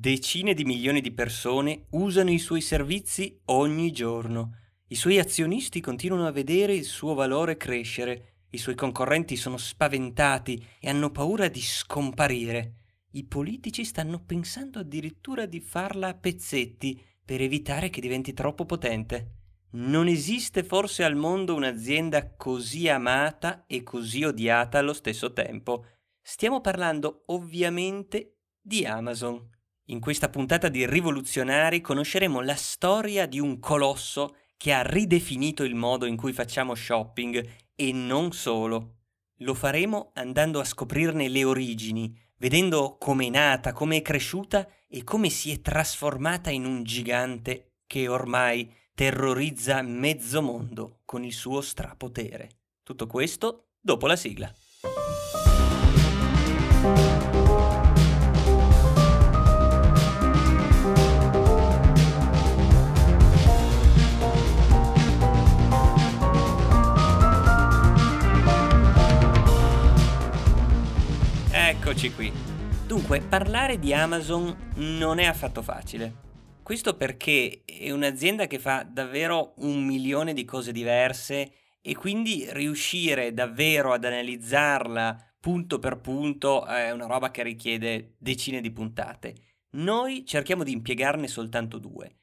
Decine di milioni di persone usano i suoi servizi ogni giorno. I suoi azionisti continuano a vedere il suo valore crescere. I suoi concorrenti sono spaventati e hanno paura di scomparire. I politici stanno pensando addirittura di farla a pezzetti per evitare che diventi troppo potente. Non esiste forse al mondo un'azienda così amata e così odiata allo stesso tempo. Stiamo parlando ovviamente di Amazon. In questa puntata di Rivoluzionari conosceremo la storia di un colosso che ha ridefinito il modo in cui facciamo shopping e non solo. Lo faremo andando a scoprirne le origini, vedendo come è nata, come è cresciuta e come si è trasformata in un gigante che ormai terrorizza mezzo mondo con il suo strapotere. Tutto questo dopo la sigla. Eccoci qui. Dunque, parlare di Amazon non è affatto facile. Questo perché è un'azienda che fa davvero un milione di cose diverse e quindi riuscire davvero ad analizzarla punto per punto è una roba che richiede decine di puntate. Noi cerchiamo di impiegarne soltanto due.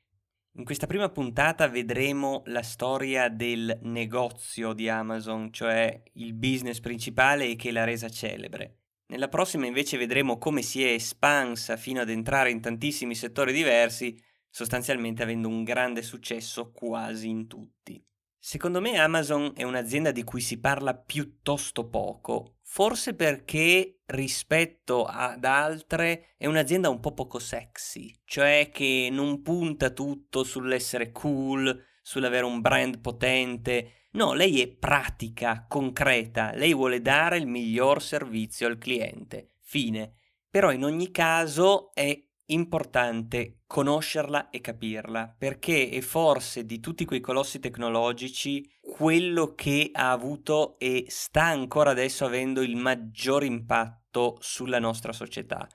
In questa prima puntata vedremo la storia del negozio di Amazon, cioè il business principale che l'ha resa celebre. Nella prossima invece vedremo come si è espansa fino ad entrare in tantissimi settori diversi sostanzialmente avendo un grande successo quasi in tutti. Secondo me Amazon è un'azienda di cui si parla piuttosto poco, forse perché rispetto ad altre è un'azienda un po' poco sexy, cioè che non punta tutto sull'essere cool, sull'avere un brand potente. No, lei è pratica, concreta, lei vuole dare il miglior servizio al cliente. Fine. Però in ogni caso è importante conoscerla e capirla, perché è forse di tutti quei colossi tecnologici quello che ha avuto e sta ancora adesso avendo il maggior impatto sulla nostra società.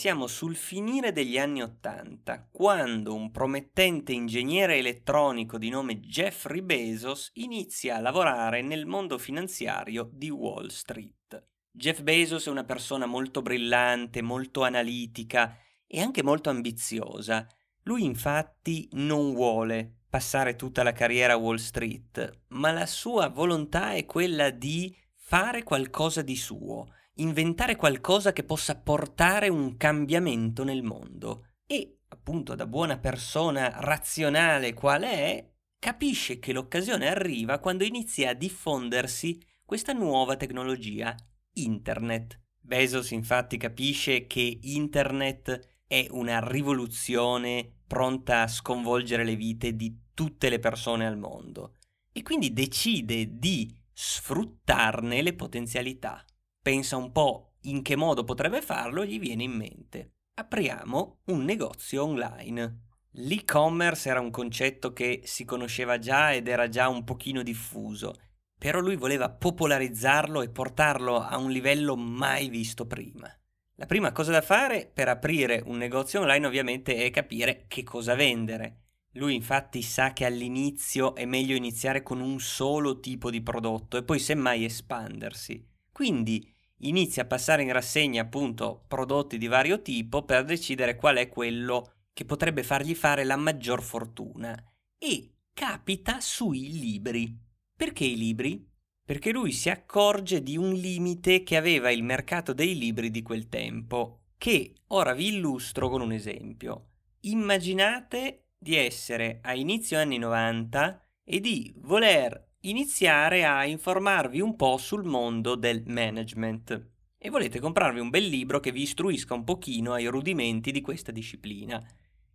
Siamo sul finire degli anni Ottanta, quando un promettente ingegnere elettronico di nome Jeffrey Bezos inizia a lavorare nel mondo finanziario di Wall Street. Jeff Bezos è una persona molto brillante, molto analitica e anche molto ambiziosa. Lui infatti non vuole passare tutta la carriera a Wall Street, ma la sua volontà è quella di fare qualcosa di suo, inventare qualcosa che possa portare un cambiamento nel mondo. E, appunto, da buona persona razionale qual è, capisce che l'occasione arriva quando inizia a diffondersi questa nuova tecnologia, Internet. Bezos infatti capisce che Internet è una rivoluzione pronta a sconvolgere le vite di tutte le persone al mondo e quindi decide di sfruttarne le potenzialità pensa un po' in che modo potrebbe farlo e gli viene in mente. Apriamo un negozio online. L'e-commerce era un concetto che si conosceva già ed era già un pochino diffuso, però lui voleva popolarizzarlo e portarlo a un livello mai visto prima. La prima cosa da fare per aprire un negozio online ovviamente è capire che cosa vendere. Lui infatti sa che all'inizio è meglio iniziare con un solo tipo di prodotto e poi semmai espandersi. Quindi inizia a passare in rassegna appunto prodotti di vario tipo per decidere qual è quello che potrebbe fargli fare la maggior fortuna e capita sui libri. Perché i libri? Perché lui si accorge di un limite che aveva il mercato dei libri di quel tempo, che ora vi illustro con un esempio. Immaginate di essere a inizio anni 90 e di voler iniziare a informarvi un po' sul mondo del management e volete comprarvi un bel libro che vi istruisca un pochino ai rudimenti di questa disciplina.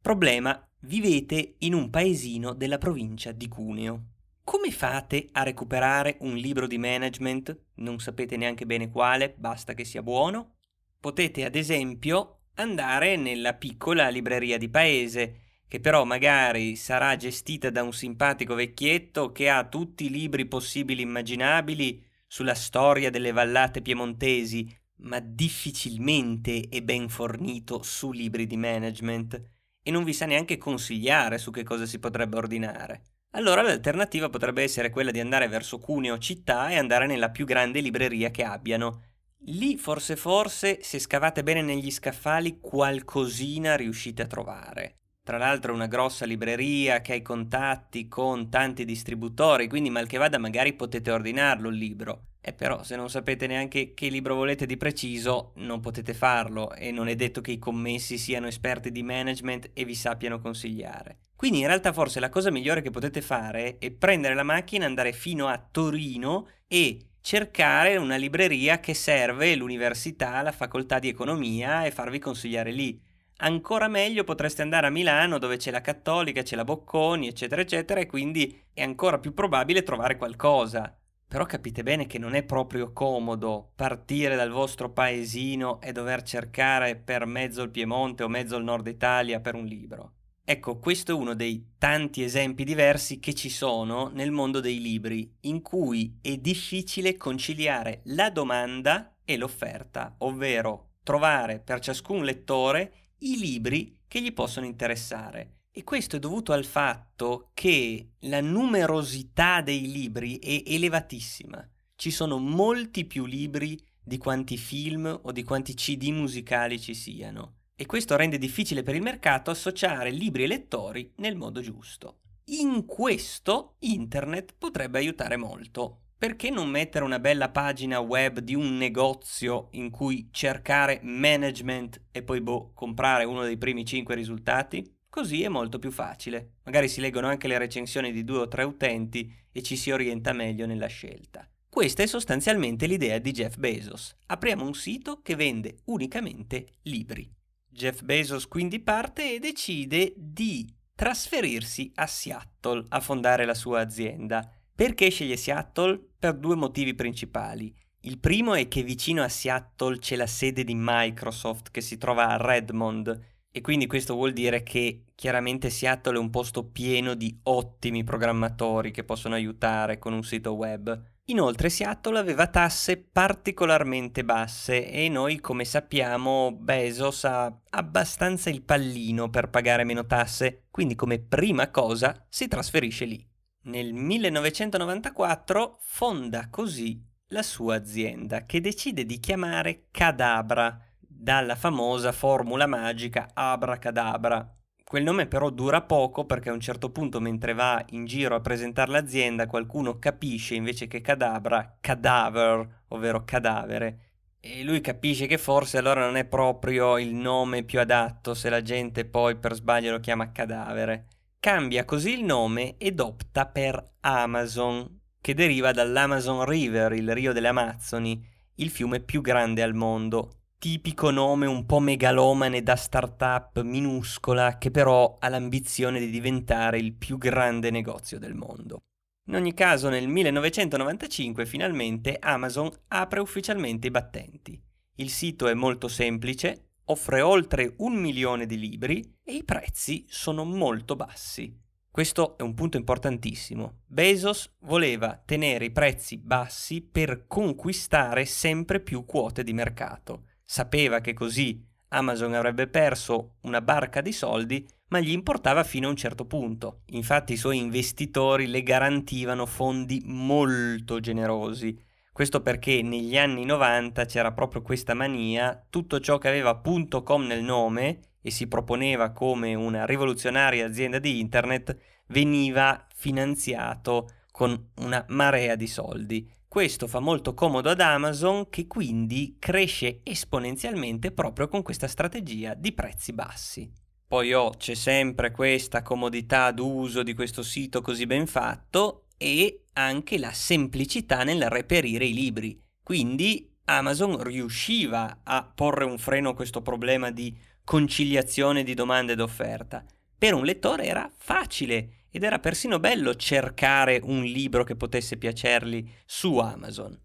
Problema, vivete in un paesino della provincia di Cuneo. Come fate a recuperare un libro di management? Non sapete neanche bene quale, basta che sia buono? Potete ad esempio andare nella piccola libreria di paese che però magari sarà gestita da un simpatico vecchietto che ha tutti i libri possibili e immaginabili sulla storia delle vallate piemontesi, ma difficilmente è ben fornito su libri di management e non vi sa neanche consigliare su che cosa si potrebbe ordinare. Allora l'alternativa potrebbe essere quella di andare verso Cuneo città e andare nella più grande libreria che abbiano. Lì forse forse, se scavate bene negli scaffali, qualcosina riuscite a trovare. Tra l'altro una grossa libreria che ha i contatti con tanti distributori, quindi mal che vada magari potete ordinarlo il libro. E però se non sapete neanche che libro volete di preciso, non potete farlo e non è detto che i commessi siano esperti di management e vi sappiano consigliare. Quindi in realtà forse la cosa migliore che potete fare è prendere la macchina, andare fino a Torino e cercare una libreria che serve l'università, la facoltà di economia e farvi consigliare lì. Ancora meglio potreste andare a Milano dove c'è la Cattolica, c'è la Bocconi, eccetera, eccetera, e quindi è ancora più probabile trovare qualcosa. Però capite bene che non è proprio comodo partire dal vostro paesino e dover cercare per mezzo il Piemonte o mezzo il Nord Italia per un libro. Ecco, questo è uno dei tanti esempi diversi che ci sono nel mondo dei libri, in cui è difficile conciliare la domanda e l'offerta, ovvero trovare per ciascun lettore i libri che gli possono interessare. E questo è dovuto al fatto che la numerosità dei libri è elevatissima. Ci sono molti più libri di quanti film o di quanti CD musicali ci siano. E questo rende difficile per il mercato associare libri e lettori nel modo giusto. In questo internet potrebbe aiutare molto. Perché non mettere una bella pagina web di un negozio in cui cercare management e poi boh, comprare uno dei primi 5 risultati? Così è molto più facile. Magari si leggono anche le recensioni di due o tre utenti e ci si orienta meglio nella scelta. Questa è sostanzialmente l'idea di Jeff Bezos. Apriamo un sito che vende unicamente libri. Jeff Bezos quindi parte e decide di trasferirsi a Seattle a fondare la sua azienda perché sceglie Seattle? Per due motivi principali. Il primo è che vicino a Seattle c'è la sede di Microsoft che si trova a Redmond e quindi questo vuol dire che chiaramente Seattle è un posto pieno di ottimi programmatori che possono aiutare con un sito web. Inoltre Seattle aveva tasse particolarmente basse e noi come sappiamo Bezos ha abbastanza il pallino per pagare meno tasse, quindi come prima cosa si trasferisce lì. Nel 1994 fonda così la sua azienda che decide di chiamare Cadabra, dalla famosa formula magica Abracadabra. Quel nome però dura poco perché a un certo punto mentre va in giro a presentare l'azienda qualcuno capisce invece che Cadabra, cadaver, ovvero cadavere, e lui capisce che forse allora non è proprio il nome più adatto se la gente poi per sbaglio lo chiama cadavere. Cambia così il nome ed opta per Amazon, che deriva dall'Amazon River, il rio delle Amazzoni, il fiume più grande al mondo. Tipico nome un po' megalomane da startup minuscola che però ha l'ambizione di diventare il più grande negozio del mondo. In ogni caso, nel 1995 finalmente Amazon apre ufficialmente i battenti. Il sito è molto semplice, offre oltre un milione di libri e i prezzi sono molto bassi. Questo è un punto importantissimo. Bezos voleva tenere i prezzi bassi per conquistare sempre più quote di mercato. Sapeva che così Amazon avrebbe perso una barca di soldi, ma gli importava fino a un certo punto. Infatti i suoi investitori le garantivano fondi molto generosi questo perché negli anni 90 c'era proprio questa mania, tutto ciò che aveva .com nel nome e si proponeva come una rivoluzionaria azienda di internet veniva finanziato con una marea di soldi. Questo fa molto comodo ad Amazon che quindi cresce esponenzialmente proprio con questa strategia di prezzi bassi. Poi oh, c'è sempre questa comodità d'uso di questo sito così ben fatto e anche la semplicità nel reperire i libri. Quindi Amazon riusciva a porre un freno a questo problema di conciliazione di domanda ed offerta. Per un lettore era facile ed era persino bello cercare un libro che potesse piacergli su Amazon.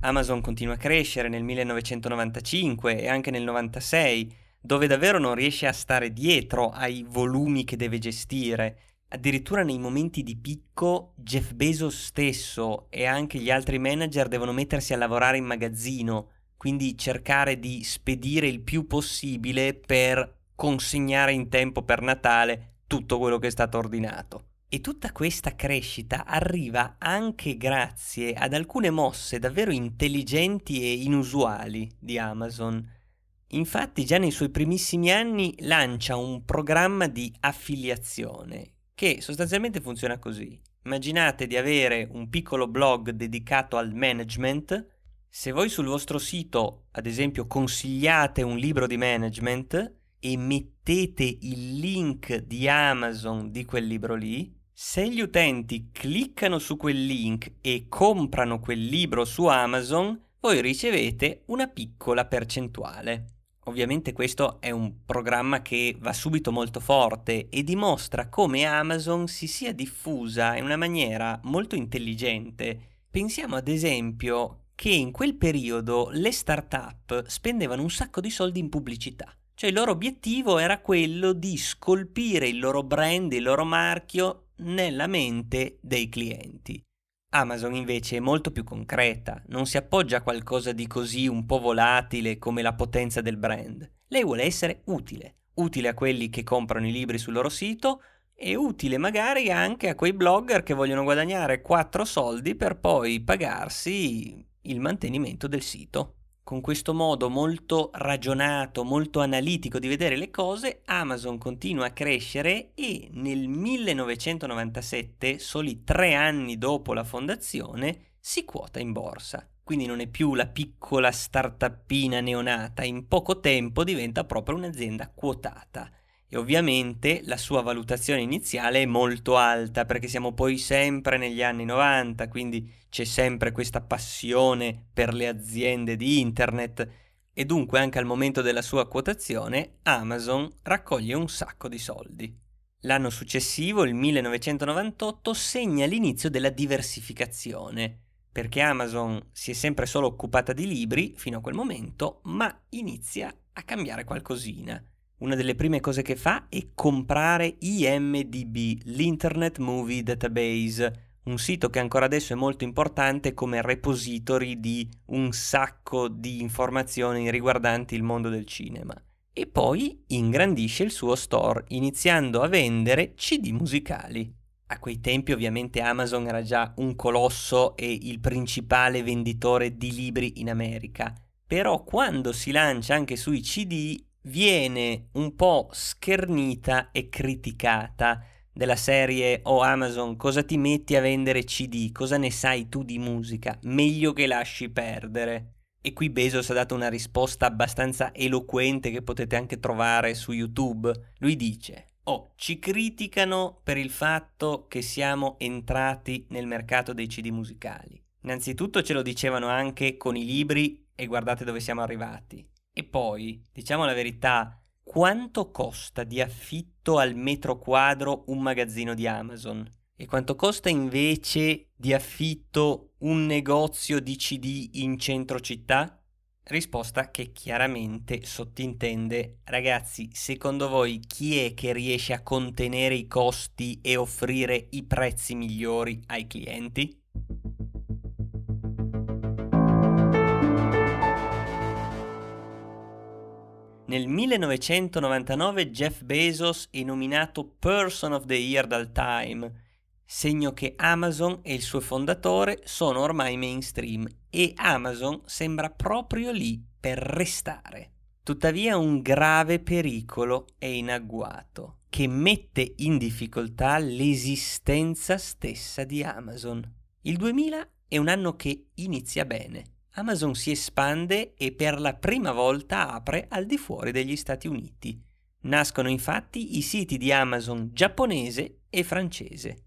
Amazon continua a crescere nel 1995 e anche nel 96 dove davvero non riesce a stare dietro ai volumi che deve gestire. Addirittura nei momenti di picco Jeff Bezos stesso e anche gli altri manager devono mettersi a lavorare in magazzino, quindi cercare di spedire il più possibile per consegnare in tempo per Natale tutto quello che è stato ordinato. E tutta questa crescita arriva anche grazie ad alcune mosse davvero intelligenti e inusuali di Amazon. Infatti già nei suoi primissimi anni lancia un programma di affiliazione che sostanzialmente funziona così. Immaginate di avere un piccolo blog dedicato al management. Se voi sul vostro sito, ad esempio, consigliate un libro di management e mettete il link di Amazon di quel libro lì, se gli utenti cliccano su quel link e comprano quel libro su Amazon, voi ricevete una piccola percentuale. Ovviamente questo è un programma che va subito molto forte e dimostra come Amazon si sia diffusa in una maniera molto intelligente. Pensiamo ad esempio che in quel periodo le start-up spendevano un sacco di soldi in pubblicità. Cioè il loro obiettivo era quello di scolpire il loro brand, il loro marchio nella mente dei clienti. Amazon invece è molto più concreta, non si appoggia a qualcosa di così un po' volatile come la potenza del brand. Lei vuole essere utile, utile a quelli che comprano i libri sul loro sito e utile magari anche a quei blogger che vogliono guadagnare 4 soldi per poi pagarsi il mantenimento del sito. Con questo modo molto ragionato, molto analitico di vedere le cose, Amazon continua a crescere e nel 1997, soli tre anni dopo la fondazione, si quota in borsa. Quindi non è più la piccola startuppina neonata, in poco tempo diventa proprio un'azienda quotata e ovviamente la sua valutazione iniziale è molto alta perché siamo poi sempre negli anni 90, quindi c'è sempre questa passione per le aziende di internet e dunque anche al momento della sua quotazione Amazon raccoglie un sacco di soldi. L'anno successivo, il 1998, segna l'inizio della diversificazione, perché Amazon si è sempre solo occupata di libri fino a quel momento, ma inizia a cambiare qualcosina una delle prime cose che fa è comprare IMDB, l'Internet Movie Database, un sito che ancora adesso è molto importante come repository di un sacco di informazioni riguardanti il mondo del cinema. E poi ingrandisce il suo store iniziando a vendere CD musicali. A quei tempi ovviamente Amazon era già un colosso e il principale venditore di libri in America, però quando si lancia anche sui CD viene un po' schernita e criticata della serie Oh Amazon, cosa ti metti a vendere CD? Cosa ne sai tu di musica? Meglio che lasci perdere. E qui Bezos ha dato una risposta abbastanza eloquente che potete anche trovare su YouTube. Lui dice: Oh, ci criticano per il fatto che siamo entrati nel mercato dei CD musicali. Innanzitutto ce lo dicevano anche con i libri e guardate dove siamo arrivati. E poi, diciamo la verità, quanto costa di affitto al metro quadro un magazzino di Amazon? E quanto costa invece di affitto un negozio di CD in centro città? Risposta che chiaramente sottintende, ragazzi, secondo voi chi è che riesce a contenere i costi e offrire i prezzi migliori ai clienti? Nel 1999 Jeff Bezos è nominato Person of the Year dal Time, segno che Amazon e il suo fondatore sono ormai mainstream e Amazon sembra proprio lì per restare. Tuttavia un grave pericolo è in agguato, che mette in difficoltà l'esistenza stessa di Amazon. Il 2000 è un anno che inizia bene. Amazon si espande e per la prima volta apre al di fuori degli Stati Uniti. Nascono infatti i siti di Amazon giapponese e francese.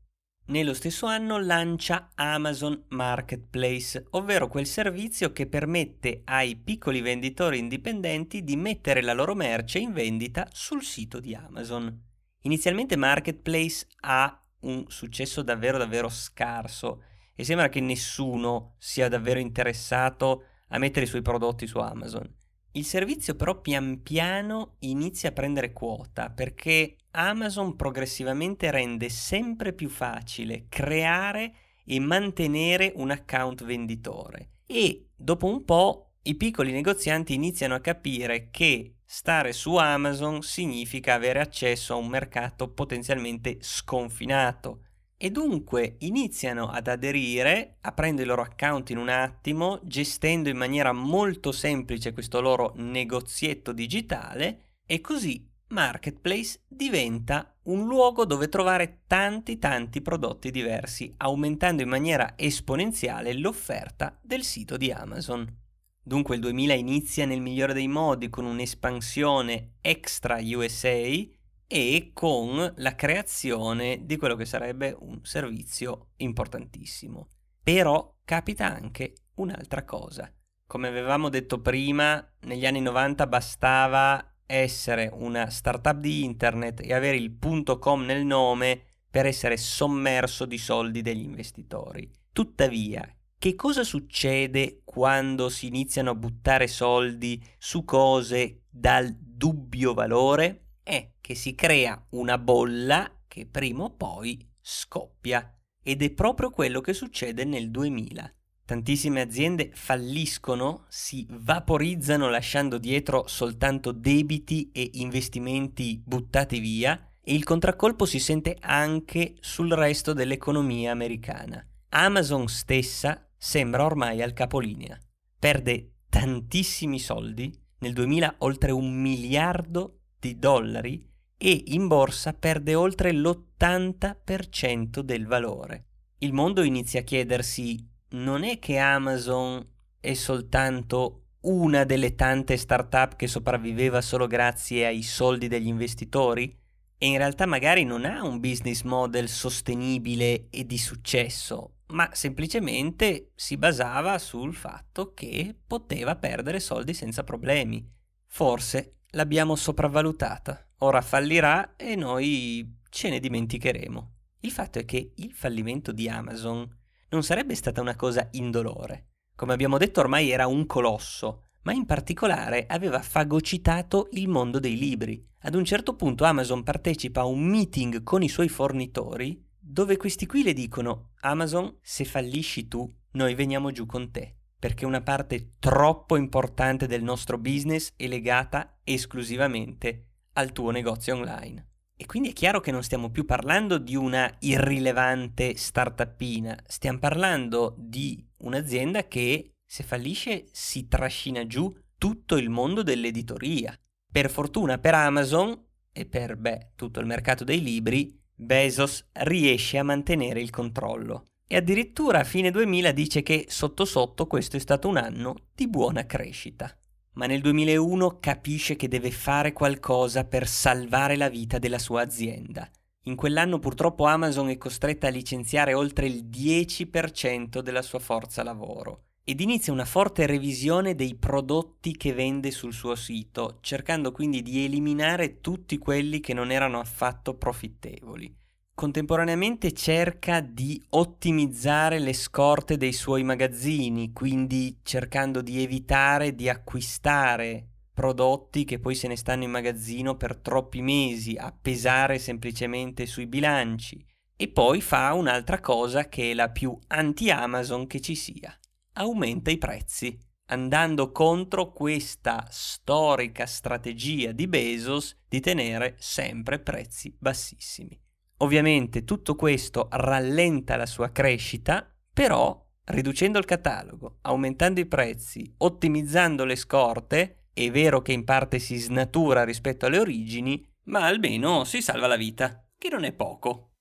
Nello stesso anno lancia Amazon Marketplace, ovvero quel servizio che permette ai piccoli venditori indipendenti di mettere la loro merce in vendita sul sito di Amazon. Inizialmente Marketplace ha un successo davvero davvero scarso e sembra che nessuno sia davvero interessato a mettere i suoi prodotti su Amazon. Il servizio però pian piano inizia a prendere quota perché Amazon progressivamente rende sempre più facile creare e mantenere un account venditore e dopo un po' i piccoli negozianti iniziano a capire che stare su Amazon significa avere accesso a un mercato potenzialmente sconfinato e dunque iniziano ad aderire, aprendo i loro account in un attimo, gestendo in maniera molto semplice questo loro negozietto digitale e così Marketplace diventa un luogo dove trovare tanti tanti prodotti diversi, aumentando in maniera esponenziale l'offerta del sito di Amazon. Dunque il 2000 inizia nel migliore dei modi con un'espansione extra USA e con la creazione di quello che sarebbe un servizio importantissimo. Però capita anche un'altra cosa. Come avevamo detto prima, negli anni 90 bastava essere una startup di internet e avere il .com nel nome per essere sommerso di soldi degli investitori. Tuttavia, che cosa succede quando si iniziano a buttare soldi su cose dal dubbio valore? È che si crea una bolla che prima o poi scoppia. Ed è proprio quello che succede nel 2000. Tantissime aziende falliscono, si vaporizzano lasciando dietro soltanto debiti e investimenti buttati via e il contraccolpo si sente anche sul resto dell'economia americana. Amazon stessa sembra ormai al capolinea. Perde tantissimi soldi, nel 2000 oltre un miliardo di dollari e in borsa perde oltre l'80% del valore. Il mondo inizia a chiedersi non è che Amazon è soltanto una delle tante start-up che sopravviveva solo grazie ai soldi degli investitori? E in realtà magari non ha un business model sostenibile e di successo, ma semplicemente si basava sul fatto che poteva perdere soldi senza problemi. Forse l'abbiamo sopravvalutata. Ora fallirà e noi ce ne dimenticheremo. Il fatto è che il fallimento di Amazon non sarebbe stata una cosa indolore. Come abbiamo detto ormai era un colosso, ma in particolare aveva fagocitato il mondo dei libri. Ad un certo punto Amazon partecipa a un meeting con i suoi fornitori dove questi qui le dicono Amazon, se fallisci tu, noi veniamo giù con te perché una parte troppo importante del nostro business è legata esclusivamente al tuo negozio online. E quindi è chiaro che non stiamo più parlando di una irrilevante startupina, stiamo parlando di un'azienda che se fallisce si trascina giù tutto il mondo dell'editoria. Per fortuna per Amazon e per beh, tutto il mercato dei libri, Bezos riesce a mantenere il controllo e addirittura a fine 2000 dice che sotto sotto questo è stato un anno di buona crescita. Ma nel 2001 capisce che deve fare qualcosa per salvare la vita della sua azienda. In quell'anno purtroppo Amazon è costretta a licenziare oltre il 10% della sua forza lavoro ed inizia una forte revisione dei prodotti che vende sul suo sito, cercando quindi di eliminare tutti quelli che non erano affatto profittevoli contemporaneamente cerca di ottimizzare le scorte dei suoi magazzini, quindi cercando di evitare di acquistare prodotti che poi se ne stanno in magazzino per troppi mesi, a pesare semplicemente sui bilanci. E poi fa un'altra cosa che è la più anti-Amazon che ci sia. Aumenta i prezzi, andando contro questa storica strategia di Bezos di tenere sempre prezzi bassissimi. Ovviamente tutto questo rallenta la sua crescita, però riducendo il catalogo, aumentando i prezzi, ottimizzando le scorte, è vero che in parte si snatura rispetto alle origini, ma almeno si salva la vita, che non è poco.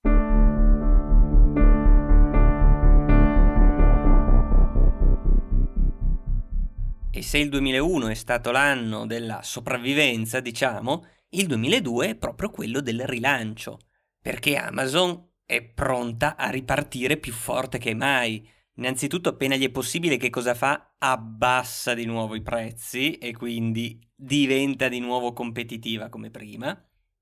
E se il 2001 è stato l'anno della sopravvivenza, diciamo, il 2002 è proprio quello del rilancio perché Amazon è pronta a ripartire più forte che mai. Innanzitutto, appena gli è possibile, che cosa fa? Abbassa di nuovo i prezzi e quindi diventa di nuovo competitiva come prima.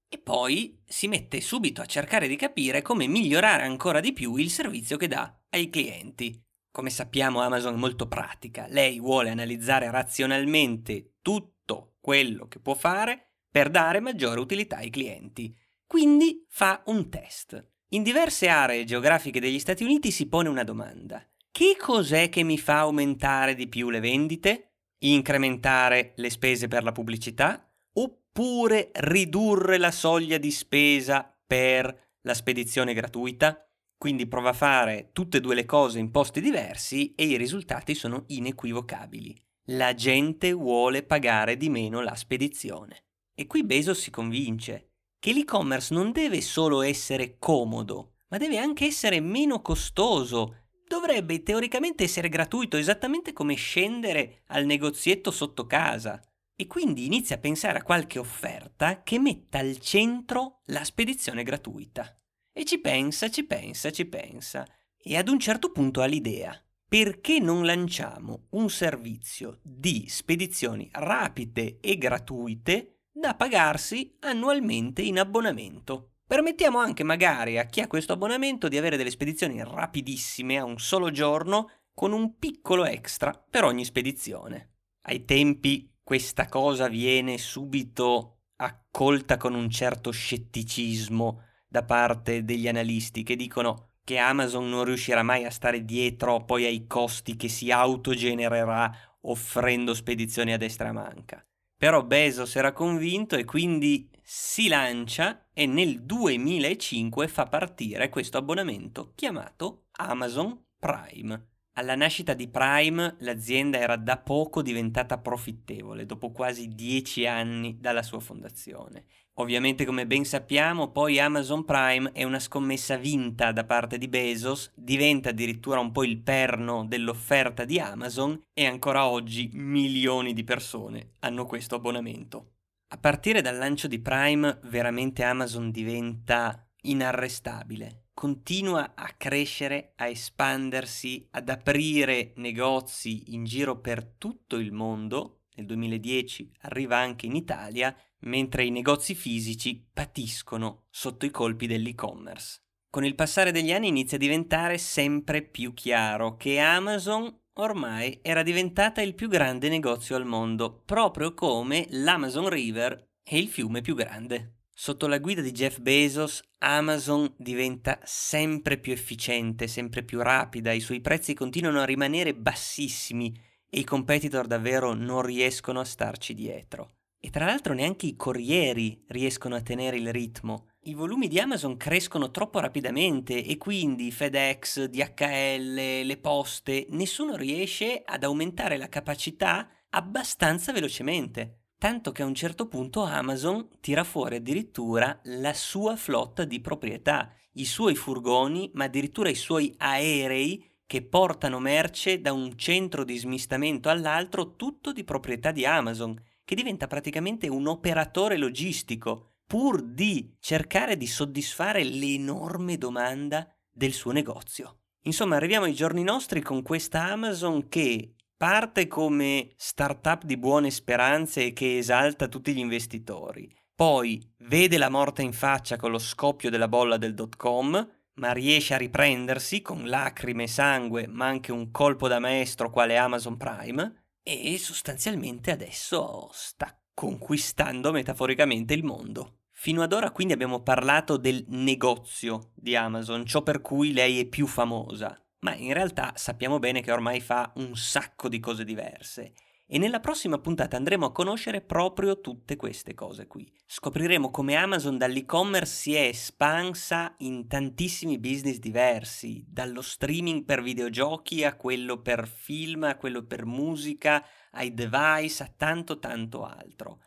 E poi si mette subito a cercare di capire come migliorare ancora di più il servizio che dà ai clienti. Come sappiamo Amazon è molto pratica, lei vuole analizzare razionalmente tutto quello che può fare per dare maggiore utilità ai clienti. Quindi fa un test. In diverse aree geografiche degli Stati Uniti si pone una domanda. Che cos'è che mi fa aumentare di più le vendite? Incrementare le spese per la pubblicità? Oppure ridurre la soglia di spesa per la spedizione gratuita? Quindi prova a fare tutte e due le cose in posti diversi e i risultati sono inequivocabili. La gente vuole pagare di meno la spedizione. E qui Bezos si convince che l'e-commerce non deve solo essere comodo, ma deve anche essere meno costoso. Dovrebbe teoricamente essere gratuito, esattamente come scendere al negozietto sotto casa. E quindi inizia a pensare a qualche offerta che metta al centro la spedizione gratuita. E ci pensa, ci pensa, ci pensa. E ad un certo punto ha l'idea. Perché non lanciamo un servizio di spedizioni rapide e gratuite da pagarsi annualmente in abbonamento? Permettiamo anche magari a chi ha questo abbonamento di avere delle spedizioni rapidissime a un solo giorno con un piccolo extra per ogni spedizione. Ai tempi questa cosa viene subito accolta con un certo scetticismo da parte degli analisti che dicono che Amazon non riuscirà mai a stare dietro poi ai costi che si autogenererà offrendo spedizioni a destra manca. Però Bezos era convinto e quindi si lancia e nel 2005 fa partire questo abbonamento chiamato Amazon Prime. Alla nascita di Prime l'azienda era da poco diventata profittevole, dopo quasi dieci anni dalla sua fondazione. Ovviamente come ben sappiamo poi Amazon Prime è una scommessa vinta da parte di Bezos, diventa addirittura un po' il perno dell'offerta di Amazon e ancora oggi milioni di persone hanno questo abbonamento. A partire dal lancio di Prime veramente Amazon diventa inarrestabile continua a crescere, a espandersi, ad aprire negozi in giro per tutto il mondo. Nel 2010 arriva anche in Italia, mentre i negozi fisici patiscono sotto i colpi dell'e-commerce. Con il passare degli anni inizia a diventare sempre più chiaro che Amazon ormai era diventata il più grande negozio al mondo, proprio come l'Amazon River è il fiume più grande. Sotto la guida di Jeff Bezos, Amazon diventa sempre più efficiente, sempre più rapida, i suoi prezzi continuano a rimanere bassissimi e i competitor davvero non riescono a starci dietro. E tra l'altro neanche i corrieri riescono a tenere il ritmo. I volumi di Amazon crescono troppo rapidamente e quindi FedEx, DHL, le poste, nessuno riesce ad aumentare la capacità abbastanza velocemente tanto che a un certo punto Amazon tira fuori addirittura la sua flotta di proprietà, i suoi furgoni, ma addirittura i suoi aerei che portano merce da un centro di smistamento all'altro, tutto di proprietà di Amazon, che diventa praticamente un operatore logistico, pur di cercare di soddisfare l'enorme domanda del suo negozio. Insomma, arriviamo ai giorni nostri con questa Amazon che Parte come startup di buone speranze che esalta tutti gli investitori. Poi vede la morte in faccia con lo scoppio della bolla del dot com, ma riesce a riprendersi con lacrime sangue, ma anche un colpo da maestro quale Amazon Prime, e sostanzialmente adesso sta conquistando metaforicamente il mondo. Fino ad ora quindi abbiamo parlato del negozio di Amazon, ciò per cui lei è più famosa ma in realtà sappiamo bene che ormai fa un sacco di cose diverse. E nella prossima puntata andremo a conoscere proprio tutte queste cose qui. Scopriremo come Amazon dall'e-commerce si è espansa in tantissimi business diversi, dallo streaming per videogiochi a quello per film, a quello per musica, ai device, a tanto tanto altro.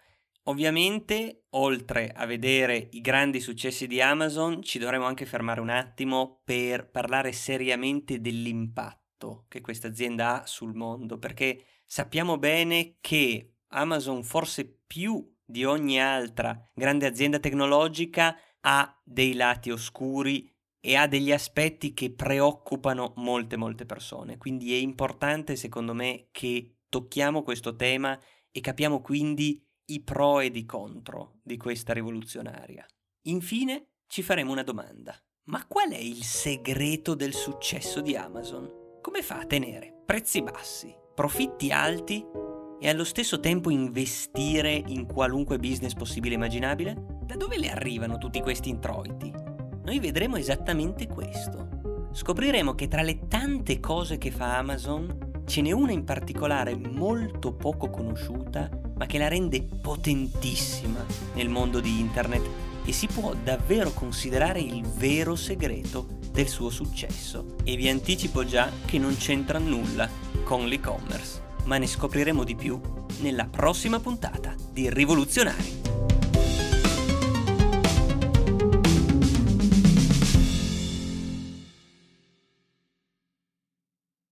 Ovviamente, oltre a vedere i grandi successi di Amazon, ci dovremo anche fermare un attimo per parlare seriamente dell'impatto che questa azienda ha sul mondo, perché sappiamo bene che Amazon, forse più di ogni altra grande azienda tecnologica, ha dei lati oscuri e ha degli aspetti che preoccupano molte molte persone. Quindi è importante, secondo me, che tocchiamo questo tema e capiamo quindi i pro e i contro di questa rivoluzionaria. Infine ci faremo una domanda. Ma qual è il segreto del successo di Amazon? Come fa a tenere prezzi bassi, profitti alti e allo stesso tempo investire in qualunque business possibile e immaginabile? Da dove le arrivano tutti questi introiti? Noi vedremo esattamente questo. Scopriremo che tra le tante cose che fa Amazon ce n'è una in particolare molto poco conosciuta, ma che la rende potentissima nel mondo di internet e si può davvero considerare il vero segreto del suo successo. E vi anticipo già che non c'entra nulla con l'e-commerce, ma ne scopriremo di più nella prossima puntata di Rivoluzionari.